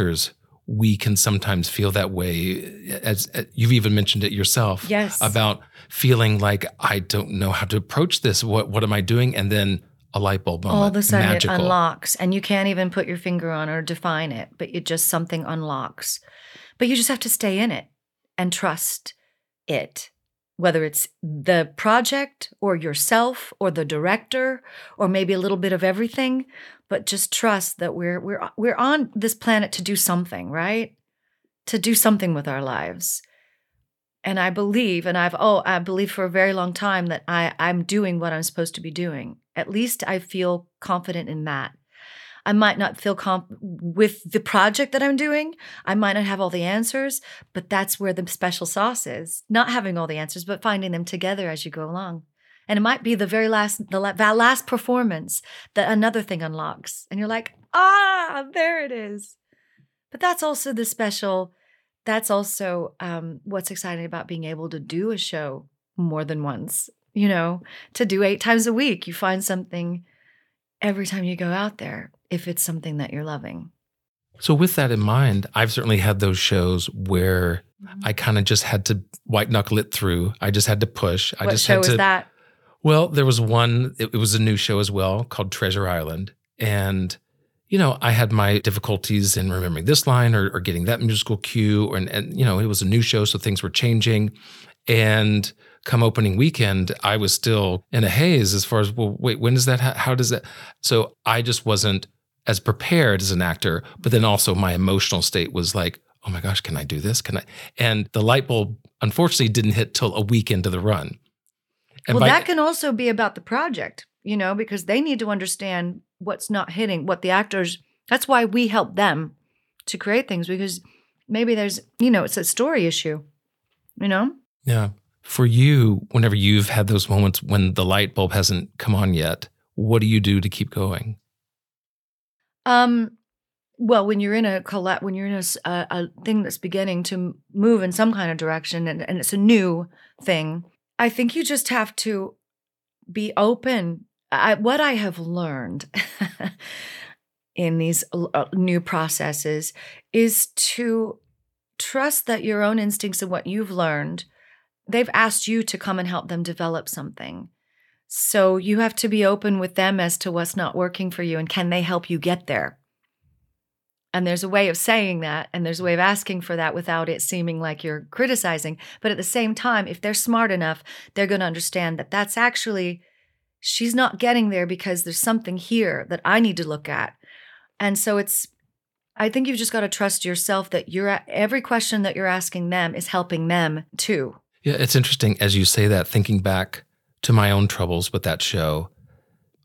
we can sometimes feel that way. As, as, you've even mentioned it yourself, yes, about feeling like I don't know how to approach this. What what am I doing? And then a light bulb moment. All of a sudden magical. it unlocks, and you can't even put your finger on or define it, but it just something unlocks. But you just have to stay in it and trust it whether it's the project or yourself or the director or maybe a little bit of everything but just trust that we're we're we're on this planet to do something right to do something with our lives and i believe and i've oh i believe for a very long time that i i'm doing what i'm supposed to be doing at least i feel confident in that I might not feel comp with the project that I'm doing. I might not have all the answers, but that's where the special sauce is. Not having all the answers, but finding them together as you go along. And it might be the very last, the last performance that another thing unlocks. And you're like, ah, there it is. But that's also the special, that's also um, what's exciting about being able to do a show more than once, you know, to do eight times a week. You find something every time you go out there if it's something that you're loving. So, with that in mind, I've certainly had those shows where mm-hmm. I kind of just had to white knuckle it through. I just had to push. What I just show had to. Was that? Well, there was one. It, it was a new show as well called Treasure Island, and you know, I had my difficulties in remembering this line or, or getting that musical cue, or, and, and you know, it was a new show, so things were changing, and come opening weekend, I was still in a haze as far as, well, wait, when does that, how does that? So I just wasn't as prepared as an actor, but then also my emotional state was like, oh my gosh, can I do this? Can I? And the light bulb unfortunately didn't hit till a week into the run. And well, by, that can also be about the project, you know, because they need to understand what's not hitting, what the actors, that's why we help them to create things because maybe there's, you know, it's a story issue, you know? Yeah. For you, whenever you've had those moments when the light bulb hasn't come on yet, what do you do to keep going? Um, well, when you're in a collab, when you're in a, a, a, thing that's beginning to move in some kind of direction and, and it's a new thing, I think you just have to be open. I, what I have learned in these uh, new processes is to trust that your own instincts and what you've learned, they've asked you to come and help them develop something. So you have to be open with them as to what's not working for you and can they help you get there? And there's a way of saying that, and there's a way of asking for that without it seeming like you're criticizing. But at the same time, if they're smart enough, they're going to understand that that's actually, she's not getting there because there's something here that I need to look at. And so it's, I think you've just got to trust yourself that you're, every question that you're asking them is helping them too. Yeah, it's interesting as you say that, thinking back to my own troubles with that show,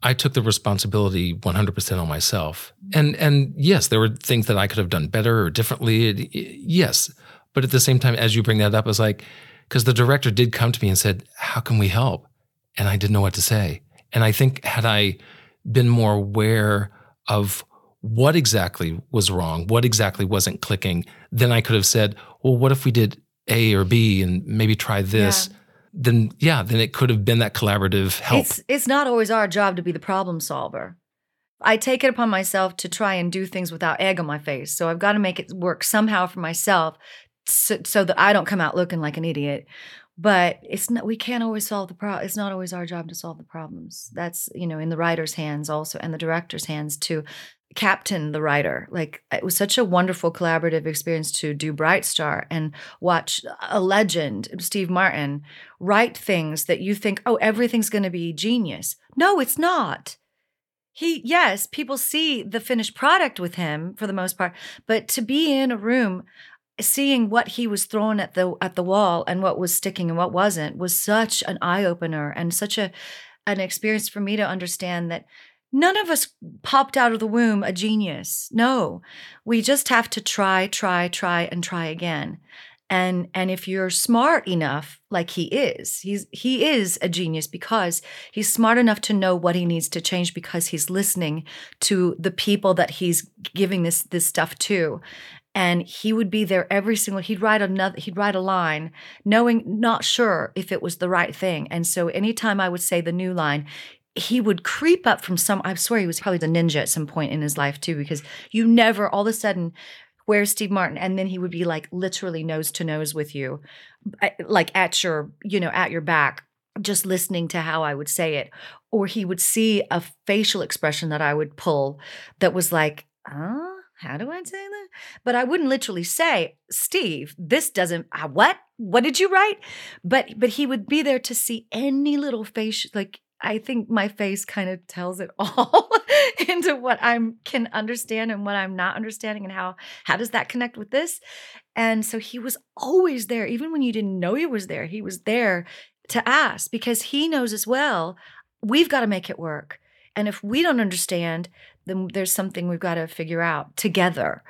I took the responsibility 100% on myself. And and yes, there were things that I could have done better or differently. Yes, but at the same time as you bring that up, I was like because the director did come to me and said, "How can we help?" And I didn't know what to say. And I think had I been more aware of what exactly was wrong, what exactly wasn't clicking, then I could have said, "Well, what if we did A or B and maybe try this?" Yeah then yeah, then it could have been that collaborative help. It's it's not always our job to be the problem solver. I take it upon myself to try and do things without egg on my face. So I've got to make it work somehow for myself so, so that I don't come out looking like an idiot but it's not we can't always solve the problem it's not always our job to solve the problems that's you know in the writer's hands also and the director's hands to captain the writer. Like it was such a wonderful collaborative experience to do bright star and watch a legend steve martin write things that you think oh everything's going to be genius. No it's not. He yes people see the finished product with him for the most part but to be in a room seeing what he was throwing at the at the wall and what was sticking and what wasn't was such an eye opener and such a an experience for me to understand that none of us popped out of the womb a genius. No, we just have to try, try, try, and try again. And and if you're smart enough, like he is, he's he is a genius because he's smart enough to know what he needs to change because he's listening to the people that he's giving this this stuff to and he would be there every single he'd write another he'd write a line knowing not sure if it was the right thing and so anytime i would say the new line he would creep up from some i swear he was probably the ninja at some point in his life too because you never all of a sudden where's steve martin and then he would be like literally nose to nose with you like at your you know at your back just listening to how i would say it or he would see a facial expression that i would pull that was like huh how do I say that? But I wouldn't literally say, Steve, this doesn't uh, what? What did you write? But but he would be there to see any little face like I think my face kind of tells it all into what I'm can understand and what I'm not understanding and how how does that connect with this? And so he was always there even when you didn't know he was there. He was there to ask because he knows as well we've got to make it work. And if we don't understand, then there's something we've got to figure out together.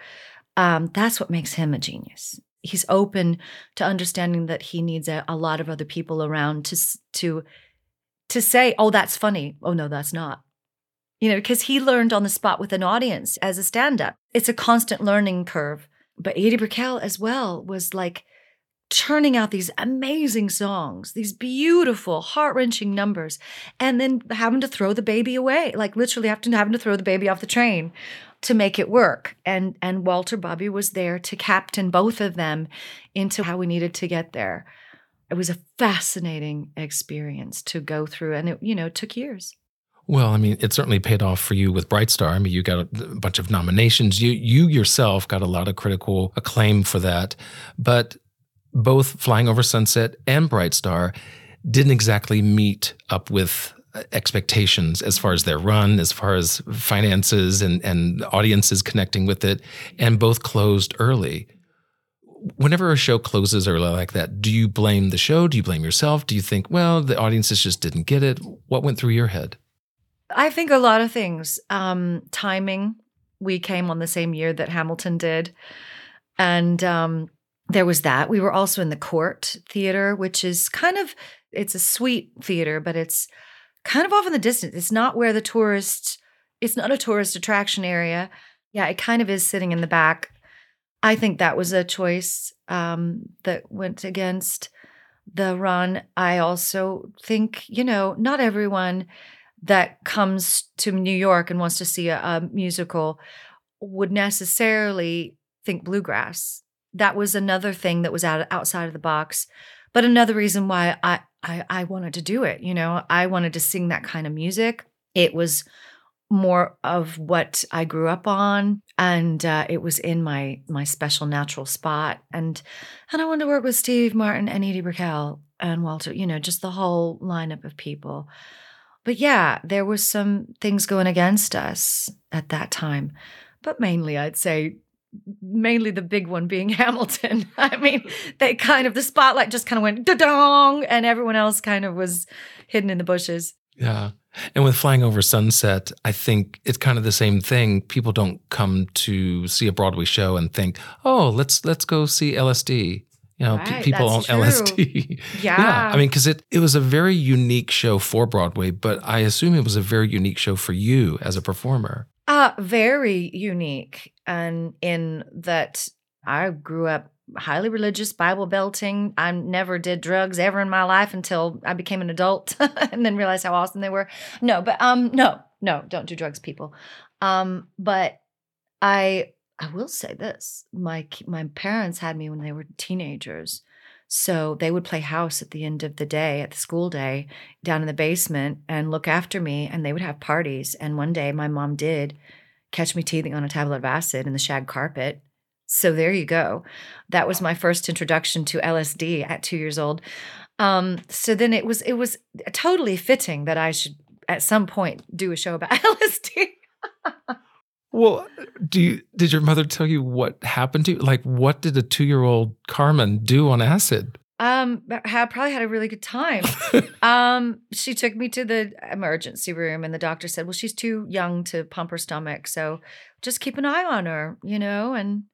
Um, that's what makes him a genius. He's open to understanding that he needs a, a lot of other people around to to to say, "Oh, that's funny." Oh no, that's not. You know, because he learned on the spot with an audience as a stand-up. It's a constant learning curve. But Edie Brickell as well was like churning out these amazing songs, these beautiful, heart wrenching numbers, and then having to throw the baby away, like literally having to, having to throw the baby off the train to make it work. And and Walter Bobbie was there to captain both of them into how we needed to get there. It was a fascinating experience to go through, and it you know took years. Well, I mean, it certainly paid off for you with Bright Star. I mean, you got a bunch of nominations. You you yourself got a lot of critical acclaim for that. But both Flying Over Sunset and Bright Star didn't exactly meet up with uh, expectations as far as their run, as far as finances and, and audiences connecting with it, and both closed early. Whenever a show closes early like that, do you blame the show? Do you blame yourself? Do you think, well, the audiences just didn't get it? What went through your head? I think a lot of things. Um, timing. We came on the same year that Hamilton did. And um, there was that. We were also in the Cort Theater, which is kind of it's a sweet theater, but it's kind of off in the distance. It's not where the tourists. It's not a tourist attraction area. Yeah, it kind of is sitting in the back. I think that was a choice um, that went against the run. I also think, you know, not everyone that comes to New York and wants to see a, a musical would necessarily think bluegrass. That was another thing that was out outside of the box. But another reason why I, I i wanted to do it you know? I wanted to sing that kind of music. It was more of what i grew up on and uh, it was in my my special natural spot and and i wanted to work with steve martin and edie brickell and walter you know just the whole lineup of people but yeah there was some things going against us at that time but mainly i'd say mainly the big one being Hamilton. I mean, they kind of the spotlight just kind of went da-dong and everyone else kind of was hidden in the bushes. Yeah. And with Flying Over Sunset, I think it's kind of the same thing. People don't come to see a Broadway show and think, "Oh, let's let's go see LSD." You know, right, p- people on true. LSD. Yeah. yeah. I mean, because it, it was a very unique show for Broadway, but I assume it was a very unique show for you as a performer. Uh, very unique. And in that I grew up highly religious, Bible belting. I never did drugs ever in my life until I became an adult and then realized how awesome they were. No, but um no, no, don't do drugs, people. Um, but I I will say this. My my parents had me when they were teenagers. So they would play house at the end of the day, at the school day, down in the basement and look after me. And they would have parties. And one day my mom did catch me teething on a tablet of acid in the shag carpet. So there you go. That was my first introduction to LSD at two years old. Um, so then it was it was totally fitting that I should at some point do a show about LSD. well, do you did your mother tell you what happened to you? Like what did a 2-year-old Carmen do on acid? Um, had probably had a really good time. um, she took me to the emergency room, and the doctor said, "Well, she's too young to pump her stomach, so just keep an eye on her, you know, and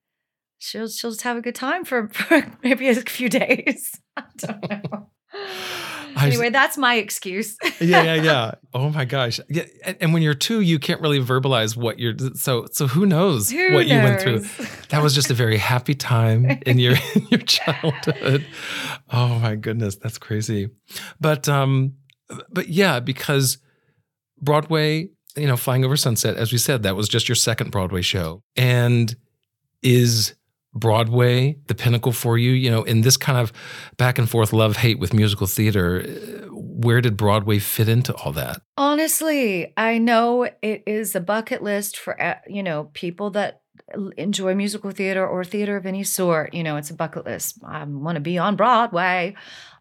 she'll she'll just have a good time for, for maybe a few days." I don't know anyway, that's my excuse. yeah, yeah, yeah. Oh my gosh. Yeah, and, and, when you're two, you can't really verbalize what you're. So, so who knows who what knows? you went through? That was just a very happy time in your in your childhood. Oh my goodness, that's crazy. But um, but yeah, because Broadway, you know, Flying Over Sunset, as we said, that was just your second Broadway show, and is Broadway the pinnacle for you? You know, in this kind of back and forth love hate with musical theater, where did Broadway fit into all that? Honestly, I know it is a bucket list for uh, you know people that enjoy musical theater or theater of any sort. You know, it's a bucket list. I want to be on Broadway,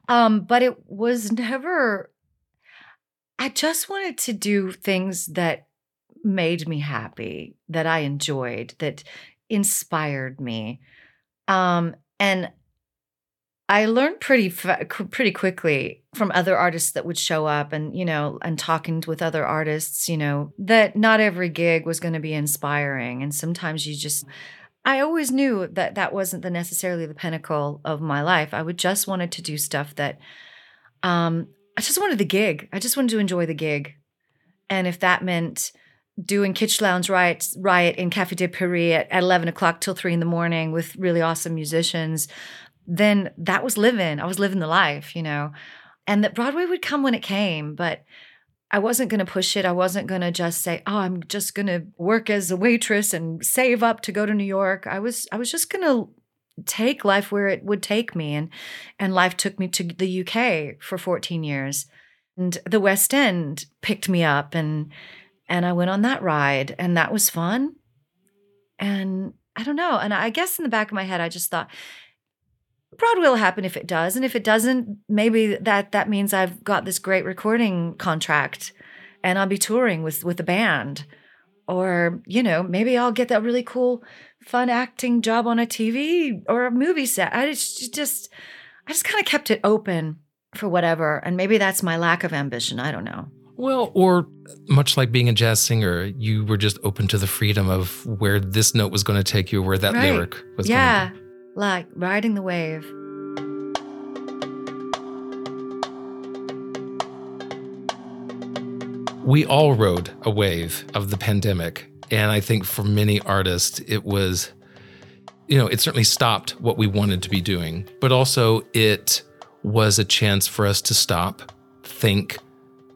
um, but it was never. I just wanted to do things that made me happy, that I enjoyed, that inspired me. Um, and I learned pretty pretty quickly from other artists that would show up and you know and talking with other artists, you know, that not every gig was going to be inspiring and sometimes you just I always knew that that wasn't the necessarily the pinnacle of my life. I would just wanted to do stuff that um I just wanted the gig. I just wanted to enjoy the gig. And if that meant doing Kitsch Lounge Riot, Riot in Cafe de Paris at, at 11 o'clock till 3 in the morning with really awesome musicians, then that was living. I was living the life, you know. And that Broadway would come when it came, but I wasn't going to push it. I wasn't going to just say, "Oh, I'm just going to work as a waitress and save up to go to New York." I was I was just going to take life where it would take me and and life took me to the UK for 14 years. And the West End picked me up and and I went on that ride, and that was fun. And I don't know. And I guess in the back of my head, I just thought, Broadway will happen if it does, and if it doesn't, maybe that that means I've got this great recording contract, and I'll be touring with with a band, or you know, maybe I'll get that really cool, fun acting job on a TV or a movie set. I just, just I just kind of kept it open for whatever, and maybe that's my lack of ambition. I don't know. Well, or much like being a jazz singer, you were just open to the freedom of where this note was going to take you, where that right. lyric was yeah, going to like riding the wave. We all rode a wave of the pandemic. And I think for many artists, it was, you know, it certainly stopped what we wanted to be doing, but also it was a chance for us to stop, think,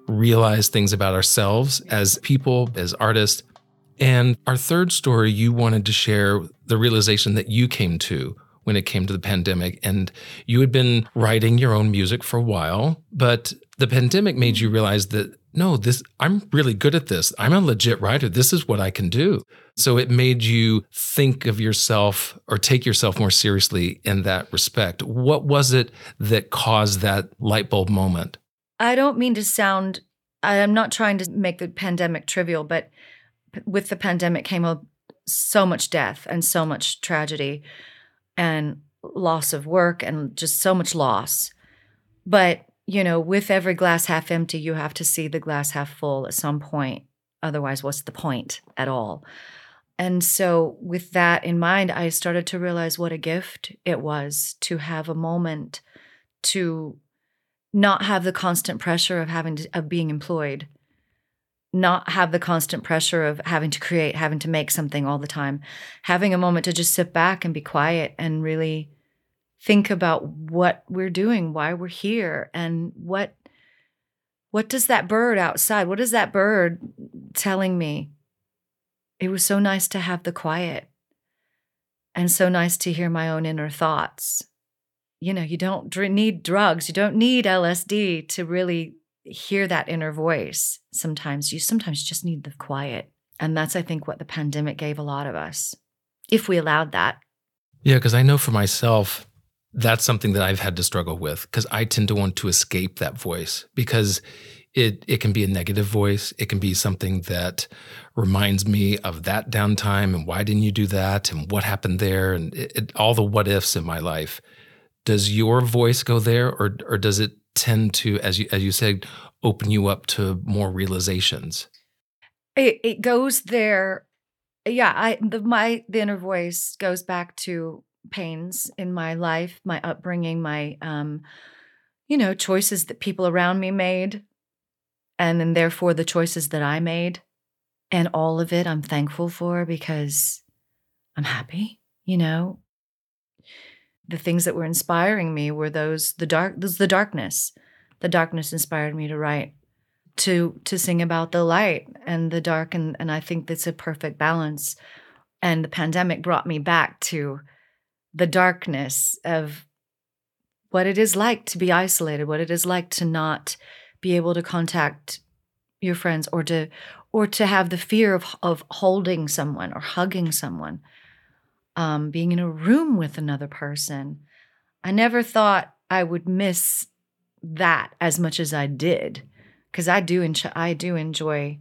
realize things about ourselves as people, as artists. And our third story, you wanted to share the realization that you came to when it came to the pandemic. And you had been writing your own music for a while, but the pandemic made you realize that no, this I'm really good at this. I'm a legit writer. This is what I can do. So it made you think of yourself or take yourself more seriously in that respect. What was it that caused that light bulb moment? I don't mean to sound, I am not trying to make the pandemic trivial, but with the pandemic came a, so much death and so much tragedy and loss of work and just so much loss. But, you know, with every glass half empty, you have to see the glass half full at some point. Otherwise, what's the point at all? And so, with that in mind, I started to realize what a gift it was to have a moment to not have the constant pressure of having to, of being employed not have the constant pressure of having to create having to make something all the time having a moment to just sit back and be quiet and really think about what we're doing why we're here and what what does that bird outside what is that bird telling me? It was so nice to have the quiet and so nice to hear my own inner thoughts you know, you don't dr- need drugs, you don't need LSD to really hear that inner voice. Sometimes you sometimes just need the quiet. And that's I think what the pandemic gave a lot of us. If we allowed that. Yeah, because I know for myself, that's something that I've had to struggle with because I tend to want to escape that voice because it it can be a negative voice. It can be something that reminds me of that downtime and why didn't you do that and what happened there and it, it, all the what ifs in my life. Does your voice go there, or or does it tend to, as you as you said, open you up to more realizations? It it goes there. Yeah, I the my the inner voice goes back to pains in my life, my upbringing, my um, you know, choices that people around me made, and then therefore the choices that I made. And all of it I'm thankful for because I'm happy, you know. The things that were inspiring me were those the dark those the darkness. The darkness inspired me to write, to to sing about the light and the dark and, and I think that's a perfect balance. And the pandemic brought me back to the darkness of what it is like to be isolated, what it is like to not be able to contact your friends or to or to have the fear of of holding someone or hugging someone, um, being in a room with another person. I never thought I would miss that as much as I did, because I do enjoy I do enjoy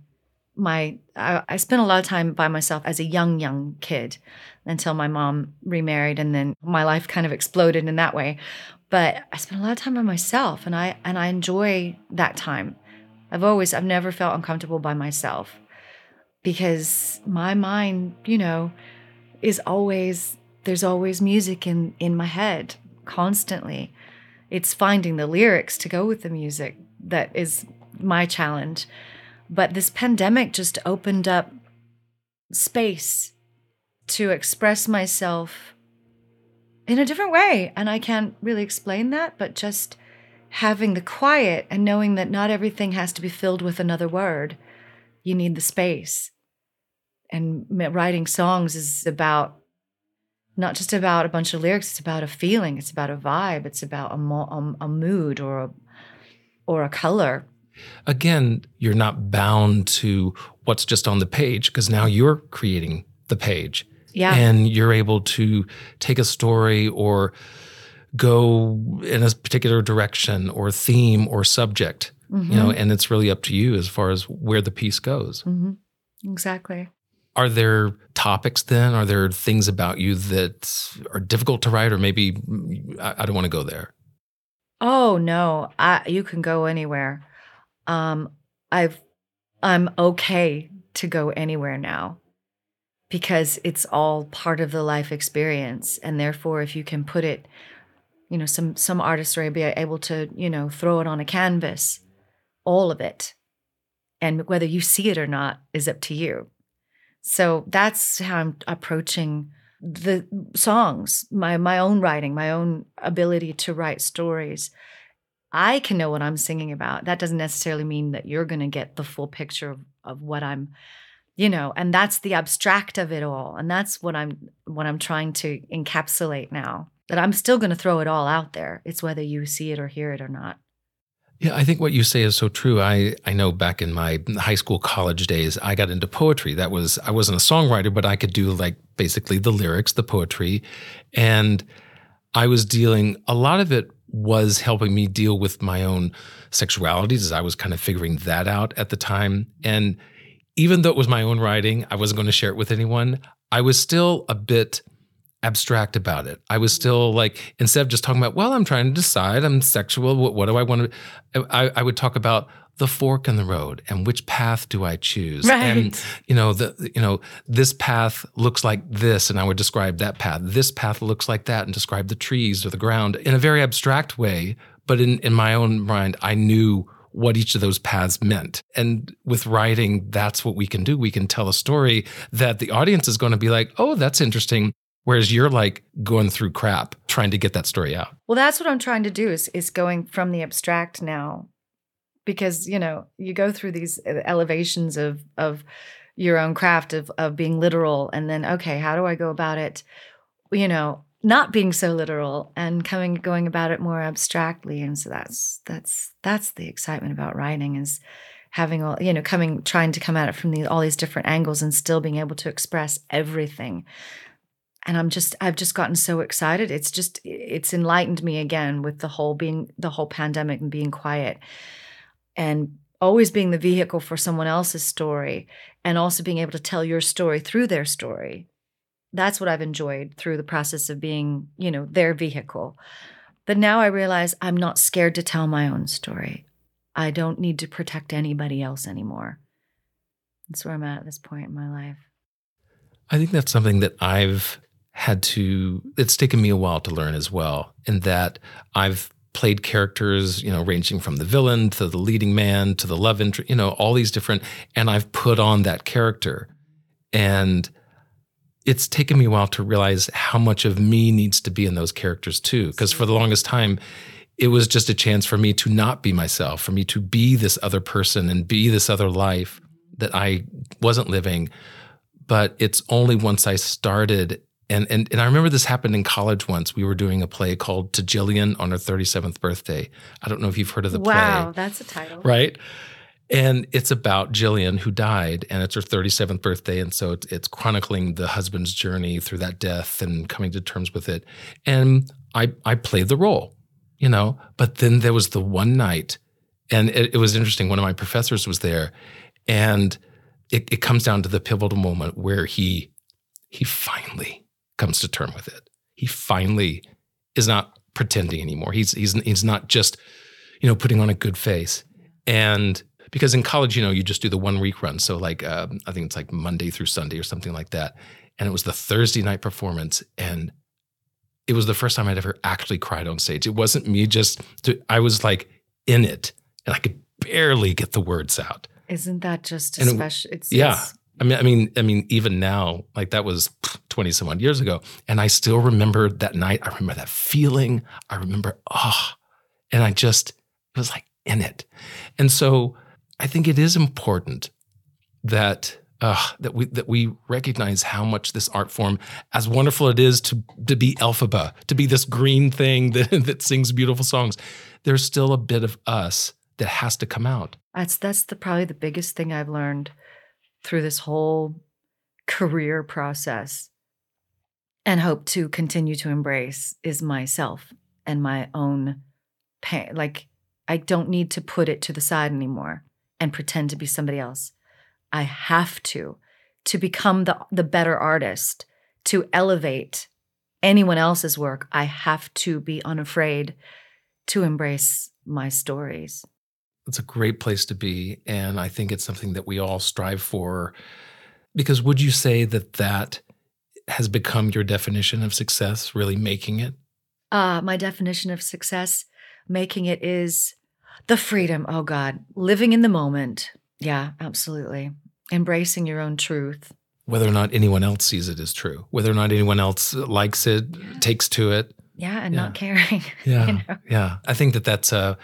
my I, I spent a lot of time by myself as a young young kid until my mom remarried and then my life kind of exploded in that way but i spent a lot of time by myself and i and i enjoy that time i've always i've never felt uncomfortable by myself because my mind you know is always there's always music in in my head constantly it's finding the lyrics to go with the music that is my challenge but this pandemic just opened up space to express myself in a different way. And I can't really explain that, but just having the quiet and knowing that not everything has to be filled with another word. You need the space. And writing songs is about not just about a bunch of lyrics, it's about a feeling, it's about a vibe, it's about a, mo- a, a mood or a, or a color. Again, you're not bound to what's just on the page because now you're creating the page. Yeah. And you're able to take a story or go in a particular direction or theme or subject, mm-hmm. you know, and it's really up to you as far as where the piece goes. Mm-hmm. Exactly. Are there topics then? Are there things about you that are difficult to write, or maybe I, don't want to go there? Oh no, I, you can go anywhere. Um, I've I'm okay to go anywhere now because it's all part of the life experience and therefore if you can put it you know some some artists are able to you know throw it on a canvas all of it and whether you see it or not is up to you so that's how i'm approaching the songs my my own writing my own ability to write stories. I can know what i'm singing about. That doesn't necessarily mean that you're going to get the full picture of, of what i'm you know and that's the abstract of it all. And that's what i'm what i'm trying to encapsulate now that i'm still going to throw it all out there. It's whether you see it or hear it or not yeah i think what you say is so true. I i know back in my high school college days i got into poetry. That was i wasn't a songwriter but i could do like basically the lyrics the poetry. And i was dealing a lot of it was helping me deal with my own sexuality as i was kind of figuring that out at the time. And even though it was my own writing, I wasn't going to share it with anyone. I was still a bit abstract about it. I was still like, instead of just talking about, well, I'm trying to decide, I'm sexual. What, what do I want to? I, I, would talk about the fork in the road and which path do I choose? Right. And you know, the you know, this path looks like this, and I would describe that path. This path looks like that, and describe the trees or the ground in a very abstract way. But in in my own mind, I knew what each of those paths meant. And with writing, that's what we can do. We can tell a story that the audience is going to be like, oh, that's interesting. Whereas you're like going through crap trying to get that story out. Well, that's what I'm trying to do is is going from the abstract now. Because, you know, you go through these uh, elevations of of your own craft of of being literal and then okay, how do I go about it? You know, not being so literal and coming going about it more abstractly and so that's that's that's the excitement about writing is having all you know coming trying to come at it from the, all these different angles and still being able to express everything and i'm just i've just gotten so excited it's just it's enlightened me again with the whole being the whole pandemic and being quiet and always being the vehicle for someone else's story and also being able to tell your story through their story that's what I've enjoyed through the process of being, you know, their vehicle. But now I realize I'm not scared to tell my own story. I don't need to protect anybody else anymore. That's where I'm at at this point in my life. I think that's something that I've had to, it's taken me a while to learn as well, in that I've played characters, you know, ranging from the villain to the leading man to the love interest, you know, all these different, and I've put on that character. And it's taken me a while to realize how much of me needs to be in those characters too. Because for the longest time, it was just a chance for me to not be myself, for me to be this other person and be this other life that I wasn't living. But it's only once I started, and and and I remember this happened in college once. We were doing a play called To Gillian on her 37th birthday. I don't know if you've heard of the wow, play. Wow, that's a title. Right? And it's about Gillian who died, and it's her 37th birthday. And so it's, it's, chronicling the husband's journey through that death and coming to terms with it. And I, I played the role, you know, but then there was the one night, and it, it was interesting. One of my professors was there, and it, it comes down to the pivotal moment where he he finally comes to term with it. He finally is not pretending anymore. He's he's he's not just, you know, putting on a good face. And because in college, you know, you just do the one week run. So like, um, I think it's like Monday through Sunday or something like that. And it was the Thursday night performance, and it was the first time I'd ever actually cried on stage. It wasn't me just, to, I was like in it, and I could barely get the words out. Isn't that just a special? It's, yeah. It's, I mean, I mean, I mean, even now, like that was 20 some years ago. And I still remember that night. I remember that feeling. I remember, ah, oh, and I just, it was like in it. And so I think it is important that uh, that we that we recognize how much this art form, as wonderful it is to to be Elphaba, to be this green thing that that sings beautiful songs, there's still a bit of us that has to come out. That's that's the probably the biggest thing I've learned through this whole career process and hope to continue to embrace is myself and my own pain. Like I don't need to put it to the side anymore and pretend to be somebody else. I have to to become the the better artist, to elevate anyone else's work. I have to be unafraid to embrace my stories. It's a great place to be and I think it's something that we all strive for because would you say that that has become your definition of success, really making it? Uh, my definition of success, making it is the freedom, oh God, living in the moment. Yeah, absolutely. Embracing your own truth. Whether or not anyone else sees it as true, whether or not anyone else likes it, takes to it. Yeah, and yeah. not caring. Yeah, you know? yeah. I think that that's a,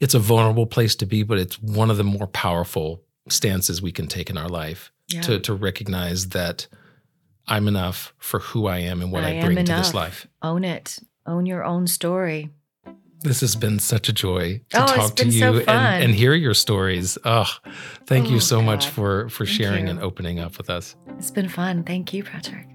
it's a vulnerable place to be, but it's one of the more powerful stances we can take in our life yeah. to to recognize that I'm enough for who I am and what I, I bring to this life. Own it. Own your own story. This has been such a joy to oh, talk to you so and, and, hear your stories. Oh, thank oh, you so God. much for for thank sharing you. and opening up with us. It's been fun. Thank you, Patrick.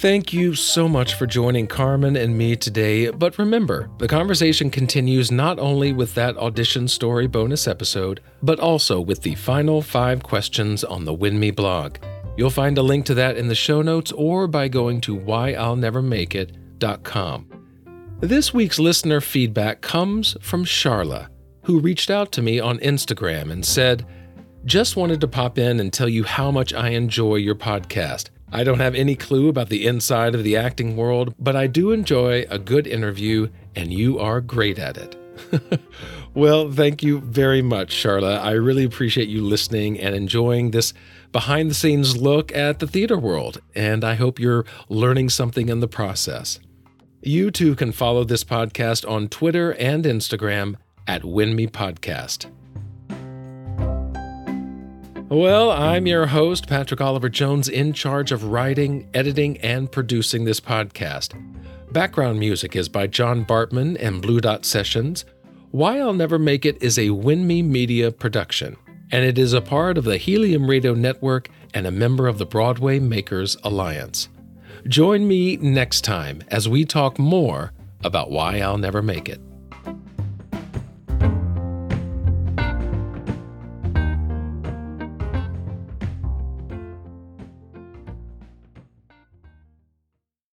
Thank you so much for joining Carmen and me today. But remember, the conversation continues not only with that audition story bonus episode, but also with the final five questions on the Win Me blog. You'll find a link to that in the show notes or by going to whyillnevermakeit.com. This week's listener feedback comes from Charla, who reached out to me on Instagram and said, Just wanted to pop in and tell you how much I enjoy your podcast. I don't have any clue about the inside of the acting world, but I do enjoy a good interview, and you are great at it. well, thank you very much, Charla. I really appreciate you listening and enjoying this behind the scenes look at the theater world, and I hope you're learning something in the process. You too can follow this podcast on Twitter and Instagram at WinMePodcast. Well, I'm your host, Patrick Oliver Jones, in charge of writing, editing, and producing this podcast. Background music is by John Bartmann and Blue Dot Sessions. Why I'll Never Make It is a Winme Media production, and it is a part of the Helium Radio Network and a member of the Broadway Makers Alliance. Join me next time as we talk more about why I'll never make it.